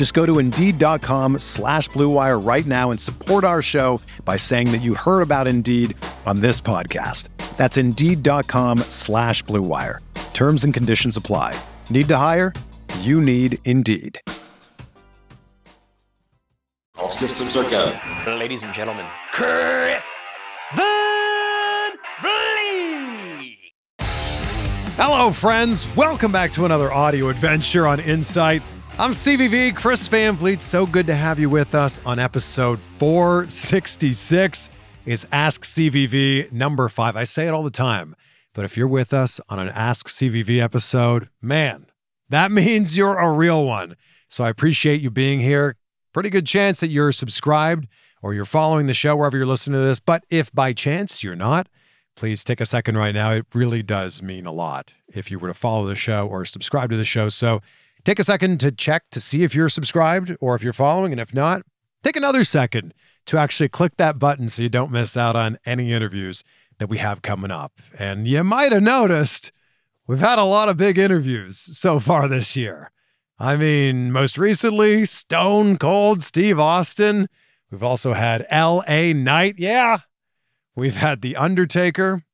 Just go to Indeed.com slash BlueWire right now and support our show by saying that you heard about Indeed on this podcast. That's Indeed.com slash BlueWire. Terms and conditions apply. Need to hire? You need Indeed. All systems are go. Ladies and gentlemen, Chris Van Vliet. Hello, friends. Welcome back to another audio adventure on Insight. I'm CVV, Chris Van Vliet. So good to have you with us on episode 466 is Ask CVV number five. I say it all the time, but if you're with us on an Ask CVV episode, man, that means you're a real one. So I appreciate you being here. Pretty good chance that you're subscribed or you're following the show wherever you're listening to this. But if by chance you're not, please take a second right now. It really does mean a lot if you were to follow the show or subscribe to the show. So take a second to check to see if you're subscribed or if you're following. And if not, take another second to actually click that button so you don't miss out on any interviews that we have coming up. And you might have noticed we've had a lot of big interviews so far this year. I mean, most recently, Stone Cold Steve Austin. We've also had L.A. Knight. Yeah. We've had The Undertaker,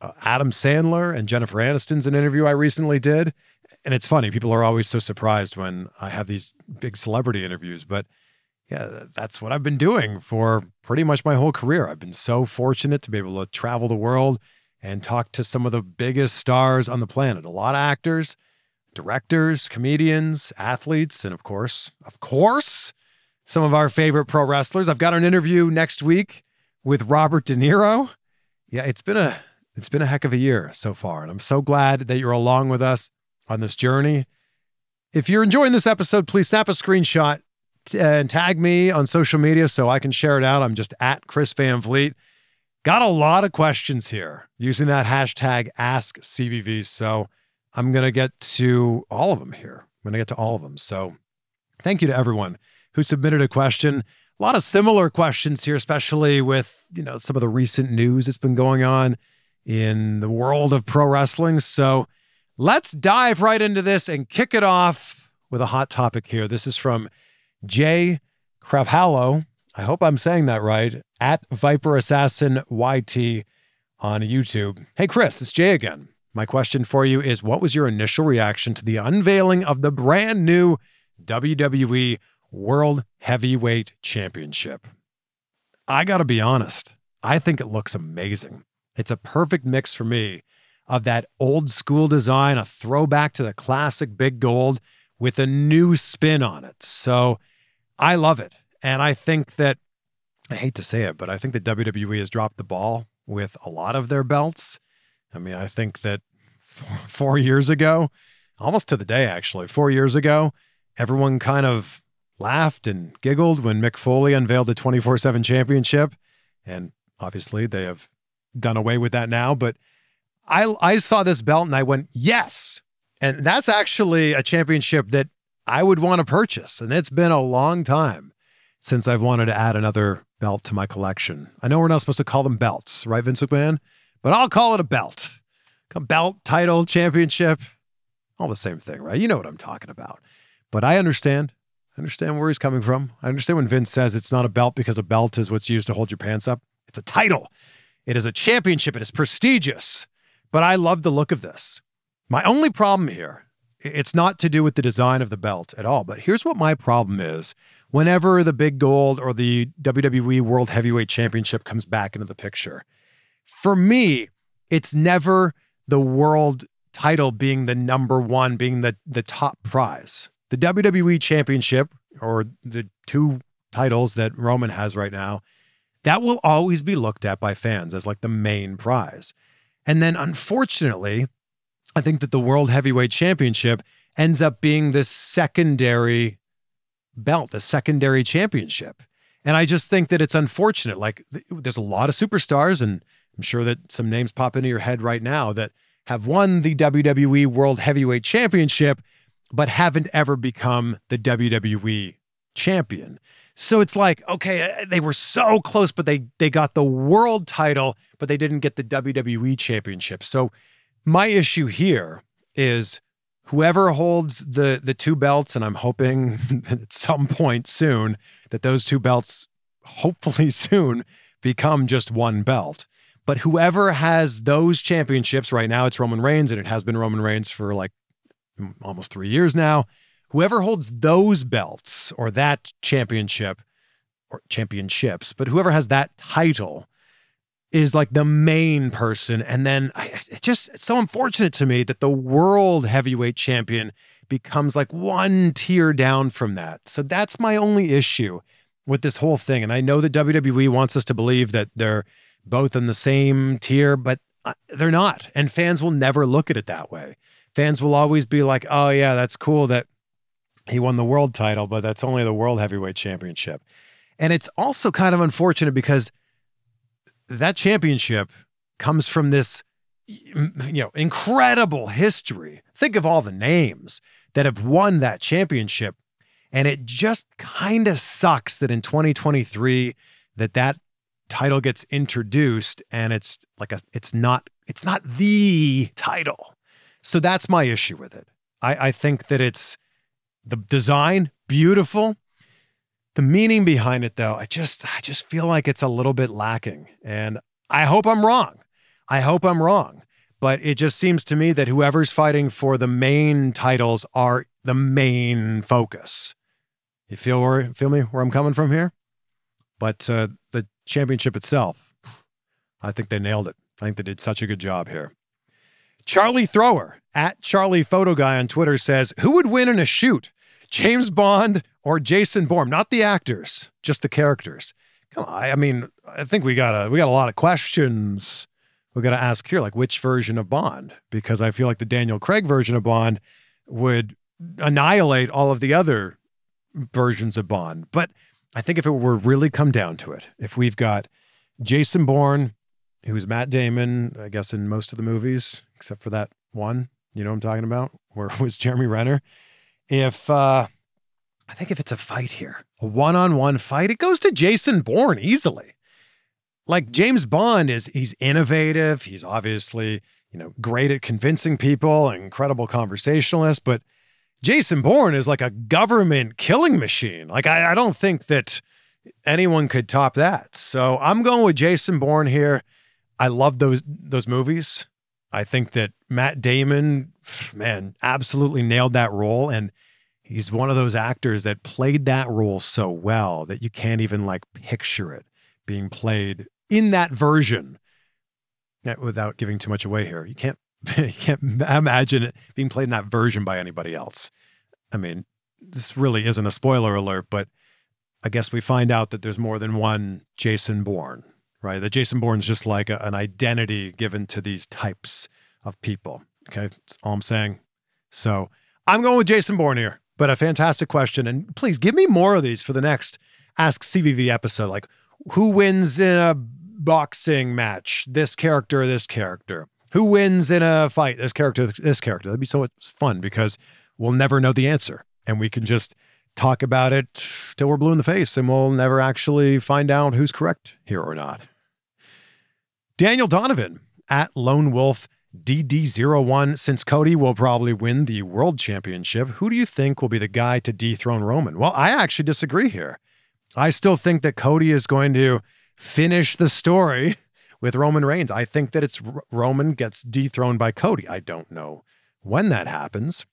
uh, Adam Sandler, and Jennifer Aniston's an interview I recently did. And it's funny, people are always so surprised when I have these big celebrity interviews. But yeah, that's what I've been doing for pretty much my whole career. I've been so fortunate to be able to travel the world and talk to some of the biggest stars on the planet. A lot of actors, directors, comedians, athletes, and of course, of course, some of our favorite pro wrestlers. I've got an interview next week with Robert De Niro. Yeah, it's been a it's been a heck of a year so far, and I'm so glad that you're along with us on this journey. If you're enjoying this episode, please snap a screenshot and tag me on social media so I can share it out. I'm just at Chris Van Vliet. Got a lot of questions here using that hashtag AskCVV. So I'm going to get to all of them here. I'm going to get to all of them. So thank you to everyone who submitted a question. A lot of similar questions here, especially with, you know, some of the recent news that's been going on in the world of pro wrestling. So let's dive right into this and kick it off with a hot topic here. This is from Jay Kravhallo. I hope I'm saying that right. At Viper Assassin YT on YouTube. Hey, Chris, it's Jay again. My question for you is What was your initial reaction to the unveiling of the brand new WWE World Heavyweight Championship? I got to be honest, I think it looks amazing. It's a perfect mix for me of that old school design, a throwback to the classic big gold with a new spin on it. So I love it. And I think that, I hate to say it, but I think that WWE has dropped the ball with a lot of their belts. I mean, I think that four, four years ago, almost to the day actually, four years ago, everyone kind of laughed and giggled when Mick Foley unveiled the 24 7 championship. And obviously, they have done away with that now. But I, I saw this belt and I went, yes. And that's actually a championship that I would want to purchase. And it's been a long time since I've wanted to add another belt to my collection. I know we're not supposed to call them belts, right, Vince McMahon? But I'll call it a belt. A belt, title, championship, all the same thing, right? You know what I'm talking about. But I understand. I understand where he's coming from. I understand when Vince says it's not a belt because a belt is what's used to hold your pants up. It's a title. It is a championship. It is prestigious. But I love the look of this. My only problem here, it's not to do with the design of the belt at all. But here's what my problem is whenever the big gold or the WWE World Heavyweight Championship comes back into the picture. For me, it's never the world title being the number one, being the the top prize. The WWE Championship or the two titles that Roman has right now, that will always be looked at by fans as like the main prize. And then unfortunately, I think that the World Heavyweight Championship ends up being this secondary belt, the secondary championship. And I just think that it's unfortunate. Like, there's a lot of superstars, and I'm sure that some names pop into your head right now that have won the WWE World Heavyweight Championship, but haven't ever become the WWE champion. So it's like, okay, uh, they were so close, but they they got the world title, but they didn't get the WWE championship. So my issue here is whoever holds the the two belts, and I'm hoping at some point soon that those two belts, hopefully soon, become just one belt. But whoever has those championships right now, it's Roman Reigns, and it has been Roman Reigns for like almost three years now. Whoever holds those belts or that championship or championships, but whoever has that title is like the main person. And then it just, it's so unfortunate to me that the world heavyweight champion becomes like one tier down from that. So that's my only issue with this whole thing. And I know that WWE wants us to believe that they're both in the same tier, but uh, they're not. And fans will never look at it that way. Fans will always be like, oh, yeah, that's cool that he won the world title, but that's only the world heavyweight championship. And it's also kind of unfortunate because that championship comes from this you know incredible history. Think of all the names that have won that championship. And it just kind of sucks that in 2023 that that title gets introduced and it's like a it's not it's not the title. So that's my issue with it. I i think that it's the design beautiful the meaning behind it, though, I just I just feel like it's a little bit lacking. And I hope I'm wrong. I hope I'm wrong. But it just seems to me that whoever's fighting for the main titles are the main focus. You feel where feel me where I'm coming from here? But uh, the championship itself, I think they nailed it. I think they did such a good job here. Charlie Thrower at Charlie Photo Guy on Twitter says, "Who would win in a shoot? James Bond or Jason Bourne, not the actors, just the characters. Come on, I mean, I think we got a we got a lot of questions we got to ask here, like which version of Bond, because I feel like the Daniel Craig version of Bond would annihilate all of the other versions of Bond. But I think if it were really come down to it, if we've got Jason Bourne, who's Matt Damon, I guess in most of the movies, except for that one, you know what I'm talking about, where it was Jeremy Renner. If uh I think if it's a fight here, a one on one fight, it goes to Jason Bourne easily. Like James Bond is, he's innovative. He's obviously, you know, great at convincing people, incredible conversationalist, but Jason Bourne is like a government killing machine. Like, I, I don't think that anyone could top that. So I'm going with Jason Bourne here. I love those those movies. I think that Matt Damon, man, absolutely nailed that role. And he's one of those actors that played that role so well that you can't even like picture it being played in that version without giving too much away here. You can't you can't imagine it being played in that version by anybody else. I mean, this really isn't a spoiler alert, but I guess we find out that there's more than one Jason Bourne, right? That Jason Bourne is just like a, an identity given to these types of people. Okay, that's all I'm saying. So I'm going with Jason Bourne here but a fantastic question. And please give me more of these for the next Ask CVV episode. Like, who wins in a boxing match? This character this character? Who wins in a fight? This character, this character. That'd be so much fun because we'll never know the answer. And we can just talk about it till we're blue in the face and we'll never actually find out who's correct here or not. Daniel Donovan at Lone Wolf DD01, since Cody will probably win the world championship, who do you think will be the guy to dethrone Roman? Well, I actually disagree here. I still think that Cody is going to finish the story with Roman Reigns. I think that it's Roman gets dethroned by Cody. I don't know when that happens,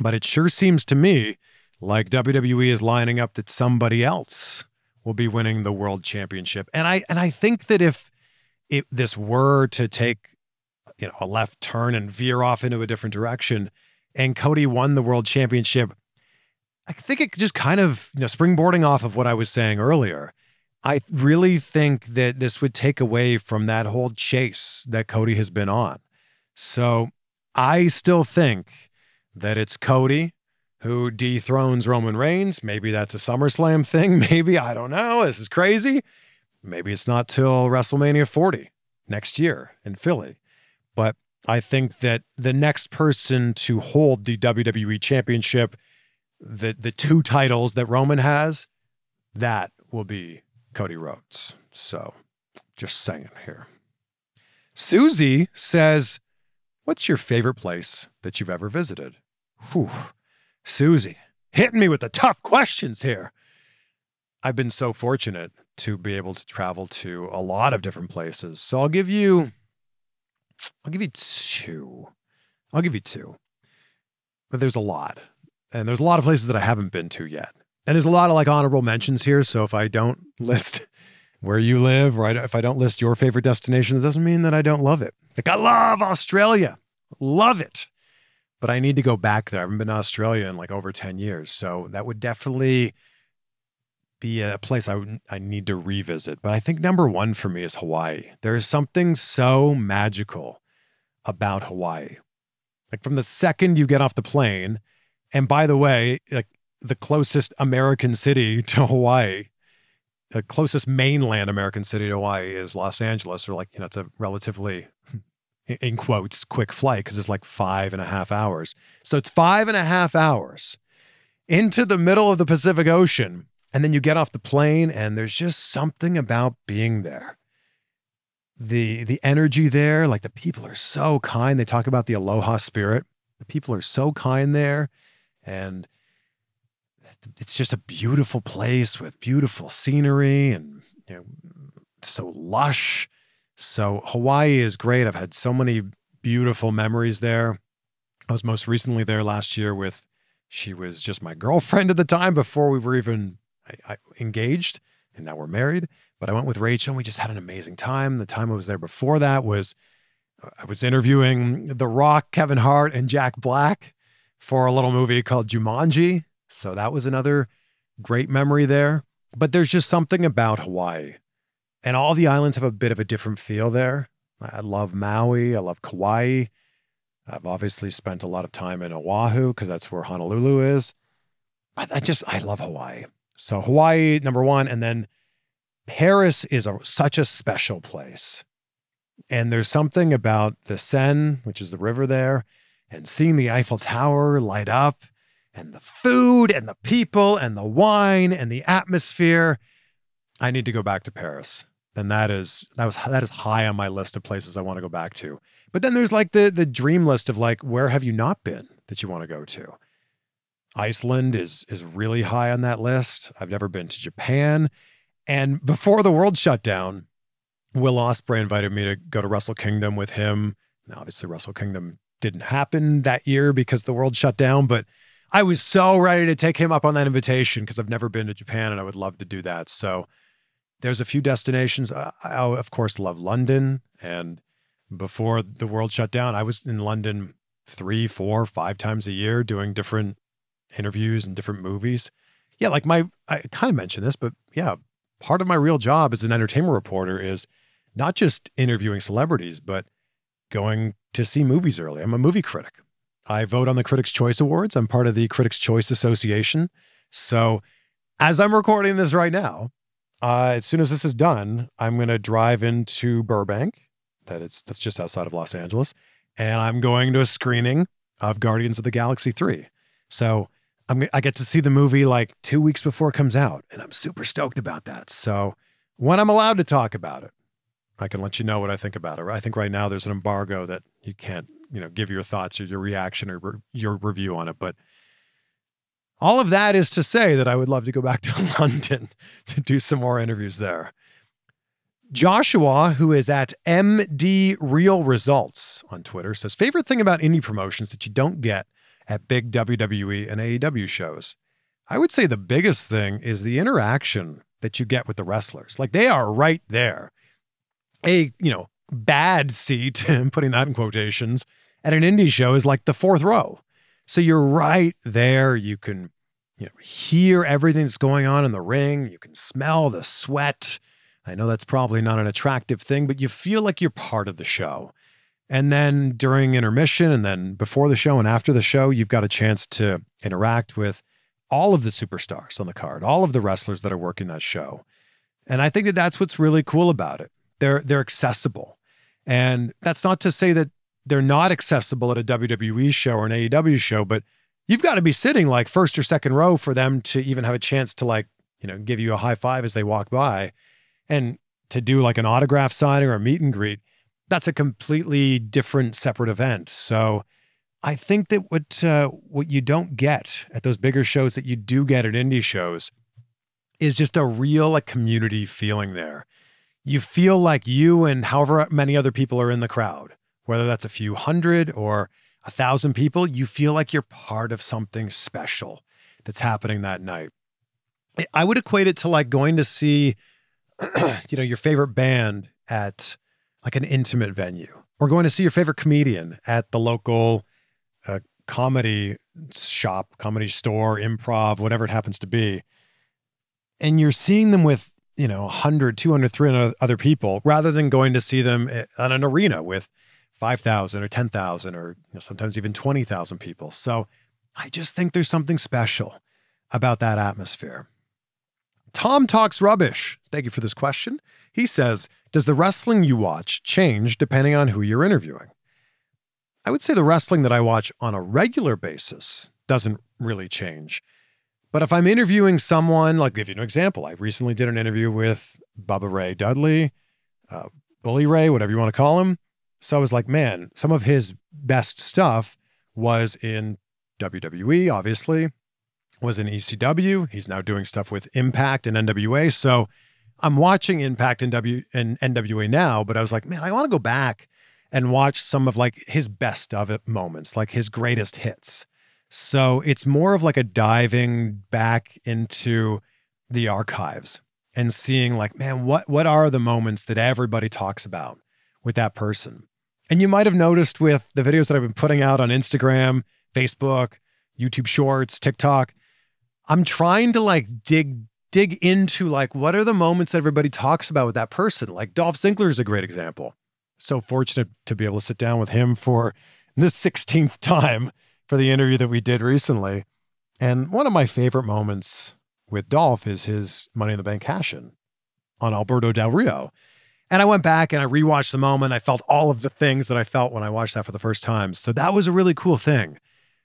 but it sure seems to me like WWE is lining up that somebody else will be winning the world championship. And I and I think that if it, this were to take you know, a left turn and veer off into a different direction. And Cody won the world championship. I think it just kind of, you know, springboarding off of what I was saying earlier. I really think that this would take away from that whole chase that Cody has been on. So I still think that it's Cody who dethrones Roman Reigns. Maybe that's a SummerSlam thing. Maybe, I don't know. This is crazy. Maybe it's not till WrestleMania 40 next year in Philly. But I think that the next person to hold the WWE Championship, the, the two titles that Roman has, that will be Cody Rhodes. So just saying here. Susie says, What's your favorite place that you've ever visited? Whew. Susie, hitting me with the tough questions here. I've been so fortunate to be able to travel to a lot of different places. So I'll give you I'll give you two. I'll give you two. But there's a lot. And there's a lot of places that I haven't been to yet. And there's a lot of like honorable mentions here. So if I don't list where you live, right? If I don't list your favorite destination, it doesn't mean that I don't love it. Like I love Australia. Love it. But I need to go back there. I haven't been to Australia in like over 10 years. So that would definitely be a place I I need to revisit. But I think number one for me is Hawaii. There is something so magical about Hawaii. Like from the second you get off the plane, and by the way, like the closest American city to Hawaii, the closest mainland American city to Hawaii is Los Angeles, or like, you know, it's a relatively, in quotes, quick flight because it's like five and a half hours. So it's five and a half hours into the middle of the Pacific Ocean and then you get off the plane and there's just something about being there. The the energy there, like the people are so kind. They talk about the aloha spirit. The people are so kind there and it's just a beautiful place with beautiful scenery and you know so lush. So Hawaii is great. I've had so many beautiful memories there. I was most recently there last year with she was just my girlfriend at the time before we were even I, I engaged and now we're married. But I went with Rachel and we just had an amazing time. The time I was there before that was uh, I was interviewing The Rock, Kevin Hart, and Jack Black for a little movie called Jumanji. So that was another great memory there. But there's just something about Hawaii. And all the islands have a bit of a different feel there. I love Maui. I love Kauai. I've obviously spent a lot of time in Oahu because that's where Honolulu is. But I just, I love Hawaii. So Hawaii, number one, and then Paris is a, such a special place. And there's something about the Seine, which is the river there, and seeing the Eiffel Tower light up, and the food, and the people, and the wine, and the atmosphere. I need to go back to Paris. And that is that was that is high on my list of places I want to go back to. But then there's like the the dream list of like where have you not been that you want to go to? Iceland is is really high on that list. I've never been to Japan. And before the world shut down, Will Ospreay invited me to go to Wrestle Kingdom with him. Now, obviously, Wrestle Kingdom didn't happen that year because the world shut down, but I was so ready to take him up on that invitation because I've never been to Japan and I would love to do that. So there's a few destinations. I, I of course, love London. And before the world shut down, I was in London three, four, five times a year doing different interviews and different movies. Yeah, like my, I kind of mentioned this, but yeah, part of my real job as an entertainment reporter is not just interviewing celebrities, but going to see movies early. I'm a movie critic. I vote on the Critics' Choice Awards. I'm part of the Critics' Choice Association. So, as I'm recording this right now, uh, as soon as this is done, I'm going to drive into Burbank. That it's that's just outside of Los Angeles, and I'm going to a screening of Guardians of the Galaxy Three. So I'm, I get to see the movie like two weeks before it comes out, and I'm super stoked about that. So when I'm allowed to talk about it, I can let you know what I think about it. I think right now there's an embargo that you can't, you know, give your thoughts or your reaction or re- your review on it. But all of that is to say that I would love to go back to London to do some more interviews there. Joshua, who is at MD Real Results on Twitter, says favorite thing about indie promotions that you don't get at big WWE and AEW shows. I would say the biggest thing is the interaction that you get with the wrestlers. Like they are right there. A, you know, bad seat, putting that in quotations, at an indie show is like the fourth row. So you're right there. You can you know, hear everything that's going on in the ring. You can smell the sweat. I know that's probably not an attractive thing, but you feel like you're part of the show. And then during intermission and then before the show and after the show, you've got a chance to interact with all of the superstars on the card, all of the wrestlers that are working that show. And I think that that's what's really cool about it. They're they're accessible. And that's not to say that they're not accessible at a WWE show or an AEW show, but you've got to be sitting like first or second row for them to even have a chance to like, you know, give you a high five as they walk by. And to do like an autograph signing or a meet and greet, that's a completely different separate event. So I think that what uh, what you don't get at those bigger shows that you do get at indie shows is just a real like community feeling there. You feel like you and however many other people are in the crowd, whether that's a few hundred or a thousand people, you feel like you're part of something special that's happening that night. I would equate it to like going to see, you know, your favorite band at like an intimate venue, or going to see your favorite comedian at the local a comedy shop, comedy store, improv, whatever it happens to be. And you're seeing them with, you know, 100, 200, 300 other people rather than going to see them eh, at an arena with 5,000 or 10,000 or you know, sometimes even 20,000 people. So I just think there's something special about that atmosphere. Tom Talks Rubbish. Thank you for this question. He says, Does the wrestling you watch change depending on who you're interviewing? I would say the wrestling that I watch on a regular basis doesn't really change. But if I'm interviewing someone, like give you an example, I recently did an interview with Bubba Ray Dudley, uh, Bully Ray, whatever you want to call him. So I was like, man, some of his best stuff was in WWE, obviously, was in ECW. He's now doing stuff with Impact and NWA. So I'm watching Impact and W and NWA now, but I was like, man, I want to go back and watch some of like his best of it moments, like his greatest hits. So it's more of like a diving back into the archives and seeing like, man, what what are the moments that everybody talks about with that person? And you might have noticed with the videos that I've been putting out on Instagram, Facebook, YouTube Shorts, TikTok, I'm trying to like dig dig into like what are the moments that everybody talks about with that person? Like Dolph Ziggler is a great example so fortunate to be able to sit down with him for the 16th time for the interview that we did recently. And one of my favorite moments with Dolph is his Money in the Bank cash in on Alberto Del Rio. And I went back and I rewatched the moment. I felt all of the things that I felt when I watched that for the first time. So that was a really cool thing.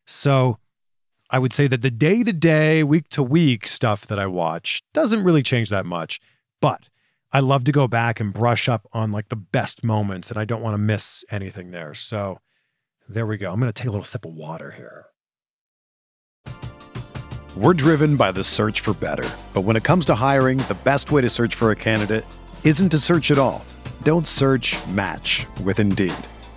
So I would say that the day to day, week to week stuff that I watch doesn't really change that much. But I love to go back and brush up on like the best moments and I don't want to miss anything there. So there we go. I'm going to take a little sip of water here. We're driven by the search for better. But when it comes to hiring, the best way to search for a candidate isn't to search at all. Don't search match with Indeed.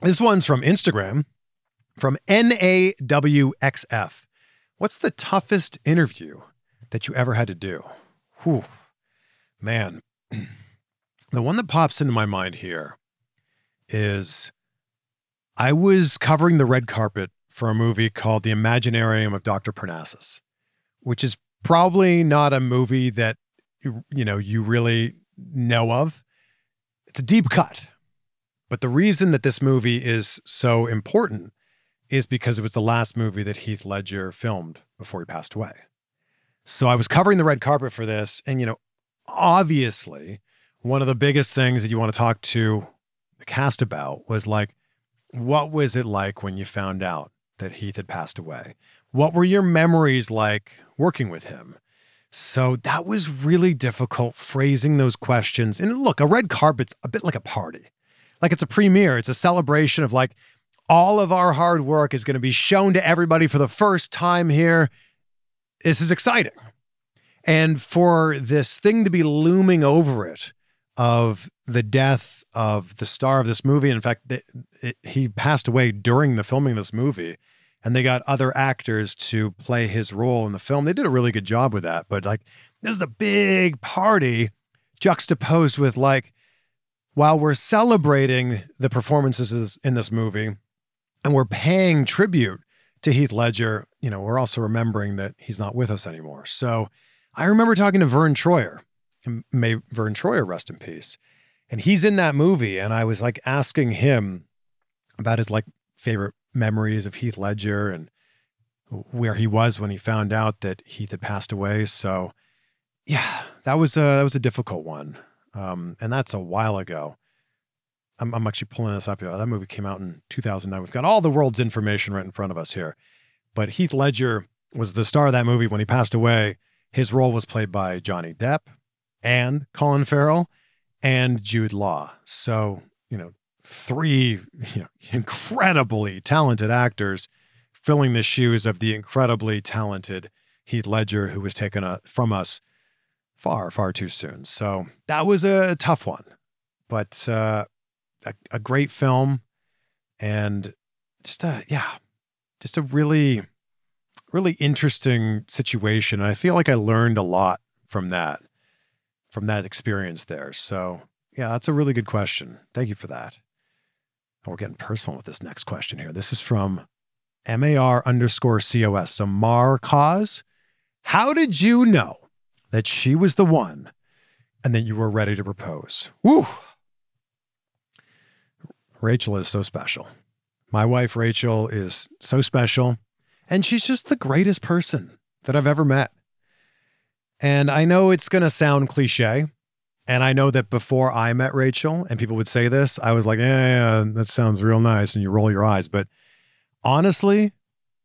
This one's from Instagram from NAWXF. What's the toughest interview that you ever had to do? Whew. Man, the one that pops into my mind here is I was covering the red carpet for a movie called The Imaginarium of Dr. Parnassus, which is probably not a movie that you, know you really know of. It's a deep cut. But the reason that this movie is so important is because it was the last movie that Heath Ledger filmed before he passed away. So I was covering the red carpet for this. And, you know, obviously, one of the biggest things that you want to talk to the cast about was like, what was it like when you found out that Heath had passed away? What were your memories like working with him? So that was really difficult phrasing those questions. And look, a red carpet's a bit like a party. Like it's a premiere, it's a celebration of like all of our hard work is going to be shown to everybody for the first time here. This is exciting. And for this thing to be looming over it of the death of the star of this movie, in fact, it, it, he passed away during the filming of this movie, and they got other actors to play his role in the film. They did a really good job with that. But like, this is a big party juxtaposed with like, while we're celebrating the performances in this movie and we're paying tribute to Heath Ledger, you know, we're also remembering that he's not with us anymore. So I remember talking to Verne Troyer, may Verne Troyer rest in peace. And he's in that movie. And I was like asking him about his like favorite memories of Heath Ledger and where he was when he found out that Heath had passed away. So yeah, that was a that was a difficult one. Um, and that's a while ago. I'm, I'm actually pulling this up. That movie came out in 2009. We've got all the world's information right in front of us here. But Heath Ledger was the star of that movie when he passed away. His role was played by Johnny Depp and Colin Farrell and Jude Law. So, you know, three you know, incredibly talented actors filling the shoes of the incredibly talented Heath Ledger, who was taken uh, from us far, far too soon. So that was a tough one. But uh, a, a great film and just a yeah just a really really interesting situation. And i feel like i learned a lot from that from that experience there. So yeah that's a really good question. Thank you for that. We're getting personal with this next question here. This is from mar underscore cos so mar cause how did you know that she was the one and that you were ready to propose Woo! Rachel is so special. My wife, Rachel, is so special, and she's just the greatest person that I've ever met. And I know it's going to sound cliche. And I know that before I met Rachel and people would say this, I was like, yeah, yeah, that sounds real nice. And you roll your eyes. But honestly,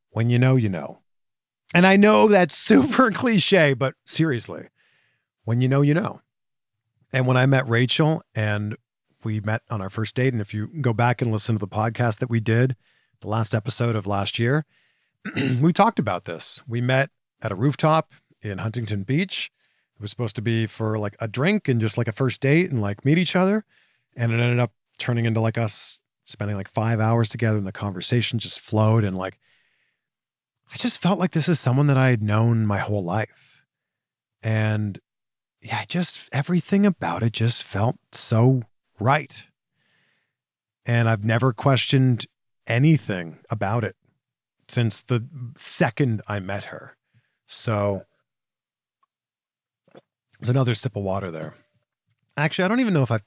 when you know, you know. And I know that's super cliche, but seriously, when you know, you know. And when I met Rachel and we met on our first date. And if you go back and listen to the podcast that we did, the last episode of last year, we talked about this. We met at a rooftop in Huntington Beach. It was supposed to be for like a drink and just like a first date and like meet each other. And it ended up turning into like us spending like five hours together and the conversation just flowed. And like, I just felt like this is someone that I had known my whole life. And yeah, just everything about it just felt so right. And I've never questioned anything about it since the second I met her. So there's another sip of water there. Actually, I don't even know if I've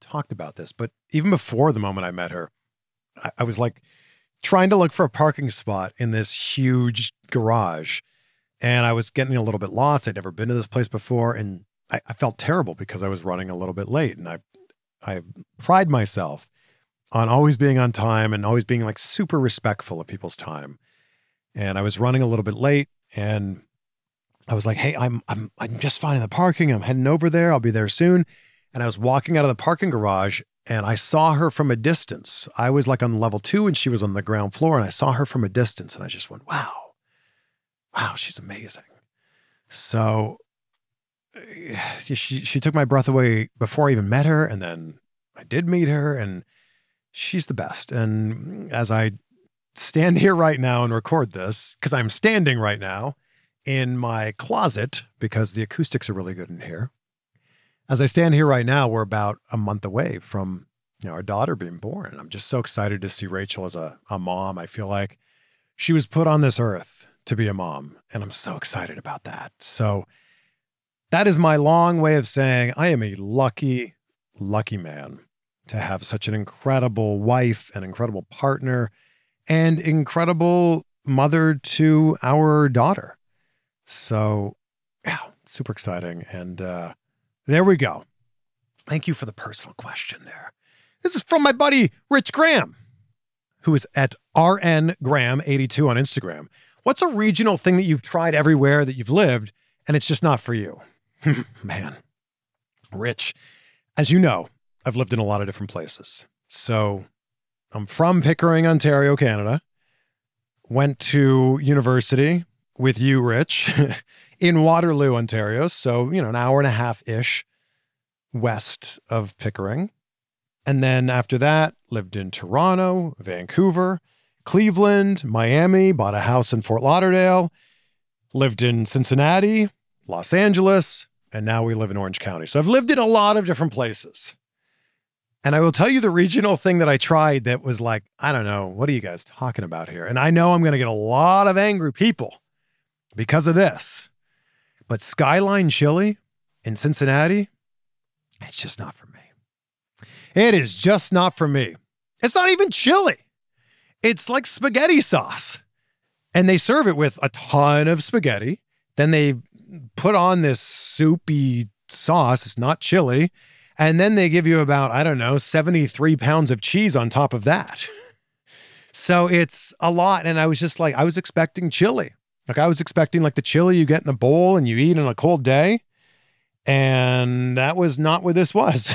talked about this, but even before the moment I met her, I, I was like trying to look for a parking spot in this huge garage. And I was getting a little bit lost. I'd never been to this place before. And I, I felt terrible because I was running a little bit late. And I I pride myself on always being on time and always being like super respectful of people's time. And I was running a little bit late and I was like, "Hey, I'm I'm I'm just finding the parking. I'm heading over there. I'll be there soon." And I was walking out of the parking garage and I saw her from a distance. I was like on level 2 and she was on the ground floor and I saw her from a distance and I just went, "Wow. Wow, she's amazing." So she she took my breath away before I even met her, and then I did meet her, and she's the best. And as I stand here right now and record this, because I'm standing right now in my closet because the acoustics are really good in here. As I stand here right now, we're about a month away from you know, our daughter being born. I'm just so excited to see Rachel as a, a mom. I feel like she was put on this earth to be a mom. And I'm so excited about that. So that is my long way of saying I am a lucky, lucky man to have such an incredible wife, an incredible partner, and incredible mother to our daughter. So, yeah, super exciting. And uh, there we go. Thank you for the personal question there. This is from my buddy Rich Graham, who is at RNGraham82 on Instagram. What's a regional thing that you've tried everywhere that you've lived and it's just not for you? Man, Rich, as you know, I've lived in a lot of different places. So I'm from Pickering, Ontario, Canada. Went to university with you, Rich, in Waterloo, Ontario. So, you know, an hour and a half ish west of Pickering. And then after that, lived in Toronto, Vancouver, Cleveland, Miami, bought a house in Fort Lauderdale, lived in Cincinnati, Los Angeles, and now we live in Orange County. So I've lived in a lot of different places. And I will tell you the regional thing that I tried that was like, I don't know, what are you guys talking about here? And I know I'm going to get a lot of angry people because of this. But Skyline Chili in Cincinnati, it's just not for me. It is just not for me. It's not even chili. It's like spaghetti sauce. And they serve it with a ton of spaghetti. Then they put on this soupy sauce. It's not chili. And then they give you about, I don't know, 73 pounds of cheese on top of that. so it's a lot. And I was just like, I was expecting chili. Like I was expecting like the chili you get in a bowl and you eat on a cold day. And that was not what this was.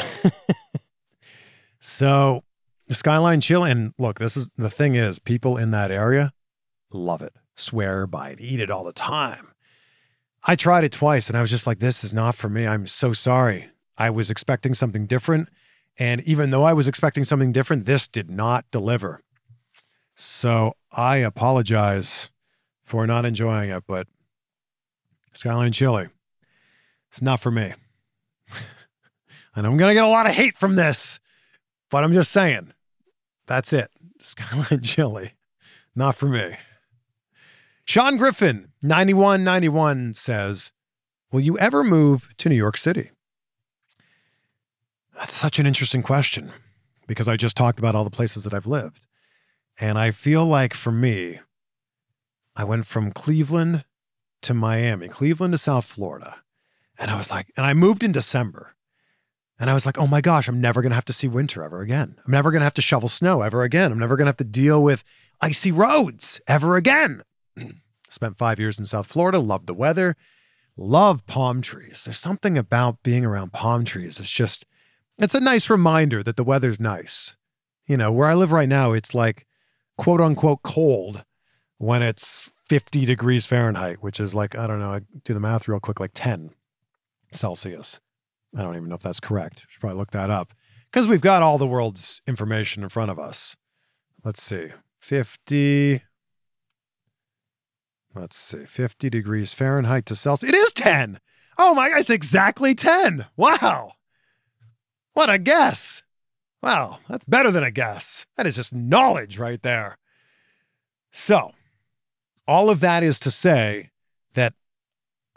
so the Skyline Chili, and look, this is the thing is people in that area love it, swear by it, eat it all the time. I tried it twice and I was just like, this is not for me. I'm so sorry. I was expecting something different. And even though I was expecting something different, this did not deliver. So I apologize for not enjoying it, but Skyline Chili, it's not for me. and I'm going to get a lot of hate from this, but I'm just saying, that's it. Skyline Chili, not for me. Sean Griffin, 9191, says, Will you ever move to New York City? That's such an interesting question because I just talked about all the places that I've lived. And I feel like for me, I went from Cleveland to Miami, Cleveland to South Florida. And I was like, and I moved in December. And I was like, oh my gosh, I'm never going to have to see winter ever again. I'm never going to have to shovel snow ever again. I'm never going to have to deal with icy roads ever again. Spent five years in South Florida, loved the weather, love palm trees. There's something about being around palm trees. It's just, it's a nice reminder that the weather's nice. You know, where I live right now, it's like quote unquote cold when it's 50 degrees Fahrenheit, which is like, I don't know, I do the math real quick, like 10 Celsius. I don't even know if that's correct. Should probably look that up because we've got all the world's information in front of us. Let's see 50. Let's see 50 degrees Fahrenheit to Celsius. It is 10. Oh my, it's exactly 10. Wow. What a guess. Wow, that's better than a guess. That is just knowledge right there. So, all of that is to say that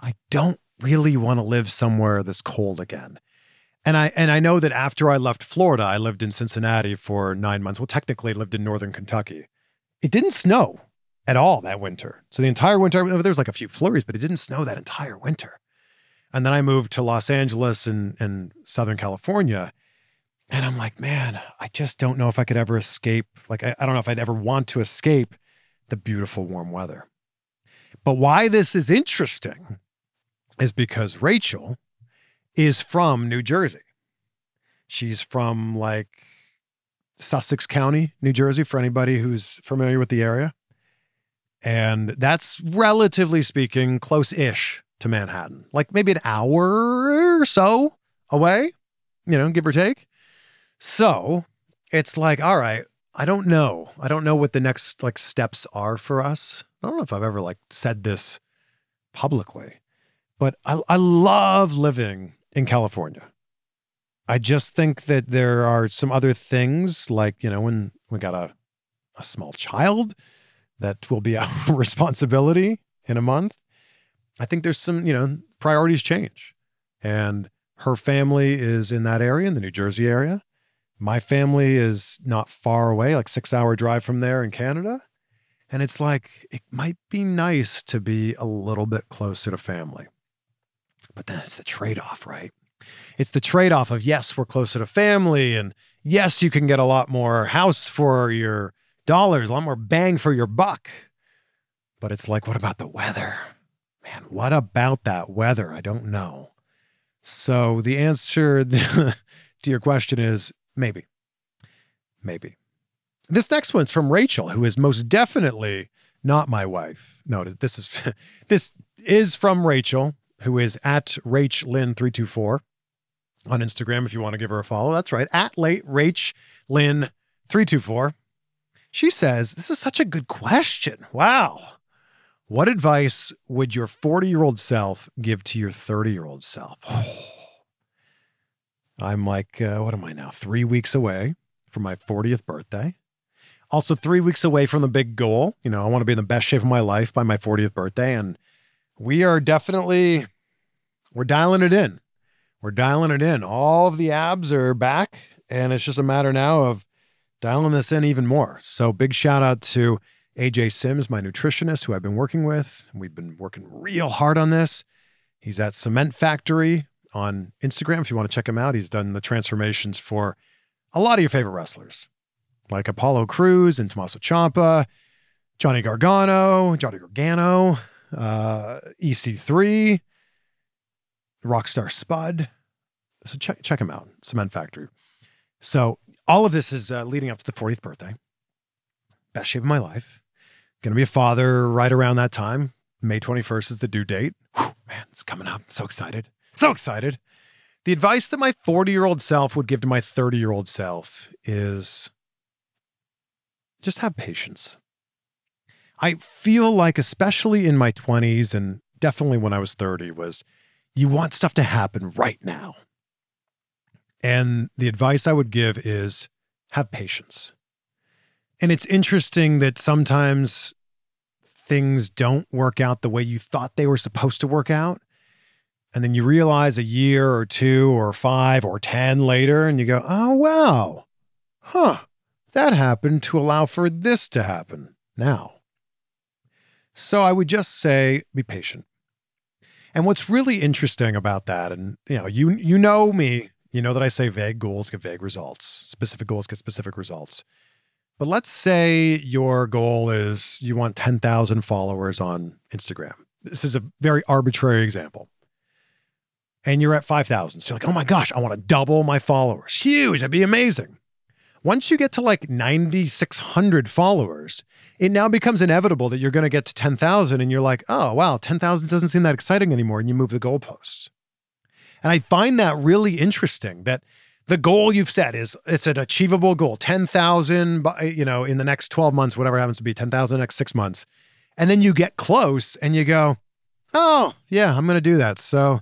I don't really want to live somewhere that's cold again. And I and I know that after I left Florida, I lived in Cincinnati for 9 months. Well, technically I lived in northern Kentucky. It didn't snow at all that winter. So the entire winter there was like a few flurries, but it didn't snow that entire winter. And then I moved to Los Angeles and, and Southern California. And I'm like, man, I just don't know if I could ever escape. Like, I, I don't know if I'd ever want to escape the beautiful warm weather. But why this is interesting is because Rachel is from New Jersey. She's from like Sussex County, New Jersey, for anybody who's familiar with the area. And that's relatively speaking close ish to Manhattan, like maybe an hour or so away, you know, give or take. So it's like, all right, I don't know. I don't know what the next like steps are for us. I don't know if I've ever like said this publicly, but I, I love living in California. I just think that there are some other things like, you know, when we got a, a small child that will be our responsibility in a month. I think there's some, you know, priorities change. And her family is in that area, in the New Jersey area. My family is not far away, like six hour drive from there in Canada. And it's like, it might be nice to be a little bit closer to family. But then it's the trade off, right? It's the trade off of, yes, we're closer to family. And yes, you can get a lot more house for your dollars, a lot more bang for your buck. But it's like, what about the weather? Man, what about that weather? I don't know. So the answer to your question is maybe. Maybe. This next one's from Rachel, who is most definitely not my wife. No, this is this is from Rachel, who is at RachLynn324 on Instagram if you want to give her a follow. That's right, at late RachLynn324. She says, This is such a good question. Wow. What advice would your 40 year old self give to your 30 year old self? Oh. I'm like, uh, what am I now? Three weeks away from my 40th birthday. Also, three weeks away from the big goal. You know, I want to be in the best shape of my life by my 40th birthday. And we are definitely, we're dialing it in. We're dialing it in. All of the abs are back. And it's just a matter now of dialing this in even more. So, big shout out to AJ Sims, my nutritionist, who I've been working with. We've been working real hard on this. He's at Cement Factory on Instagram if you want to check him out. He's done the transformations for a lot of your favorite wrestlers, like Apollo Crews and Tommaso Ciampa, Johnny Gargano, Johnny Gargano, uh, EC3, Rockstar Spud. So check check him out, Cement Factory. So all of this is uh, leading up to the 40th birthday. Best shape of my life. Going to be a father right around that time. May 21st is the due date. Whew, man, it's coming up. So excited. So excited. The advice that my 40 year old self would give to my 30 year old self is just have patience. I feel like, especially in my 20s and definitely when I was 30, was you want stuff to happen right now. And the advice I would give is have patience. And it's interesting that sometimes things don't work out the way you thought they were supposed to work out. And then you realize a year or two or five or 10 later, and you go, oh, wow, huh, that happened to allow for this to happen now. So I would just say be patient. And what's really interesting about that, and you know, you you know me, you know that I say vague goals get vague results, specific goals get specific results. But let's say your goal is you want 10,000 followers on Instagram. This is a very arbitrary example. And you're at 5,000. So you're like, oh my gosh, I want to double my followers. Huge. That'd be amazing. Once you get to like 9,600 followers, it now becomes inevitable that you're going to get to 10,000 and you're like, oh, wow, 10,000 doesn't seem that exciting anymore. And you move the goalposts. And I find that really interesting that the goal you've set is it's an achievable goal 10,000 you know in the next 12 months whatever happens to be 10,000 next 6 months and then you get close and you go oh yeah I'm going to do that so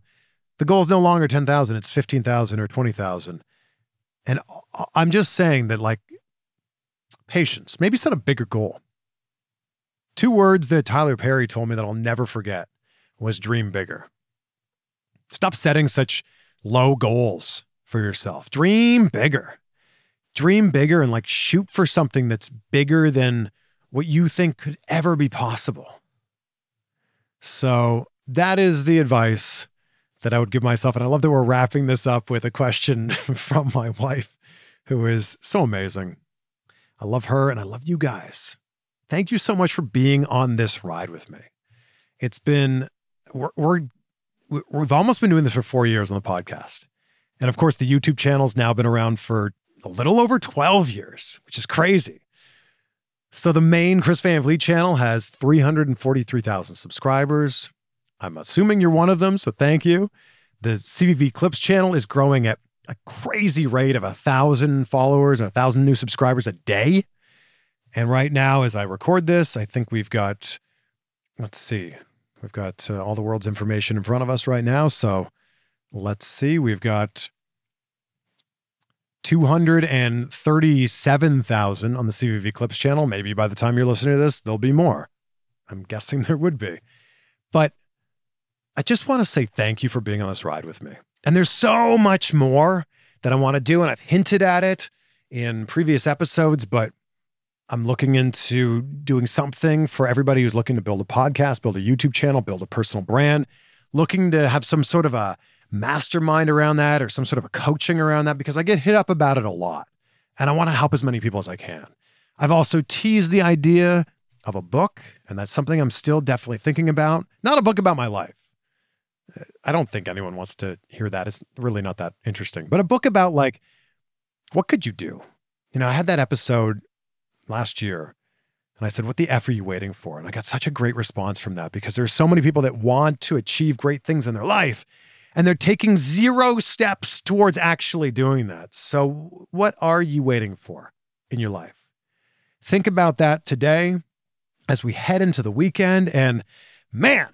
the goal is no longer 10,000 it's 15,000 or 20,000 and I'm just saying that like patience maybe set a bigger goal two words that Tyler Perry told me that I'll never forget was dream bigger stop setting such low goals for yourself. Dream bigger. Dream bigger and like shoot for something that's bigger than what you think could ever be possible. So that is the advice that I would give myself. And I love that we're wrapping this up with a question from my wife, who is so amazing. I love her and I love you guys. Thank you so much for being on this ride with me. It's been, we're, we're we've almost been doing this for four years on the podcast. And of course, the YouTube channel's now been around for a little over 12 years, which is crazy. So the main Chris Van Vliet channel has 343,000 subscribers. I'm assuming you're one of them, so thank you. The CVV Clips channel is growing at a crazy rate of a thousand followers, and a thousand new subscribers a day. And right now, as I record this, I think we've got, let's see, we've got uh, all the world's information in front of us right now. So let's see, we've got 237,000 on the CVV Clips channel. Maybe by the time you're listening to this, there'll be more. I'm guessing there would be. But I just want to say thank you for being on this ride with me. And there's so much more that I want to do. And I've hinted at it in previous episodes, but I'm looking into doing something for everybody who's looking to build a podcast, build a YouTube channel, build a personal brand, looking to have some sort of a mastermind around that or some sort of a coaching around that because I get hit up about it a lot. And I want to help as many people as I can. I've also teased the idea of a book, and that's something I'm still definitely thinking about. Not a book about my life. I don't think anyone wants to hear that. It's really not that interesting. But a book about like, what could you do? You know, I had that episode last year and I said, What the F are you waiting for? And I got such a great response from that because there's so many people that want to achieve great things in their life and they're taking zero steps towards actually doing that. So, what are you waiting for in your life? Think about that today as we head into the weekend. And man,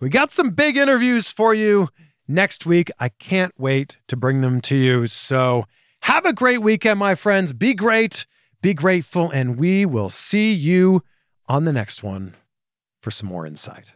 we got some big interviews for you next week. I can't wait to bring them to you. So have a great weekend, my friends. Be great, be grateful, and we will see you on the next one for some more insight.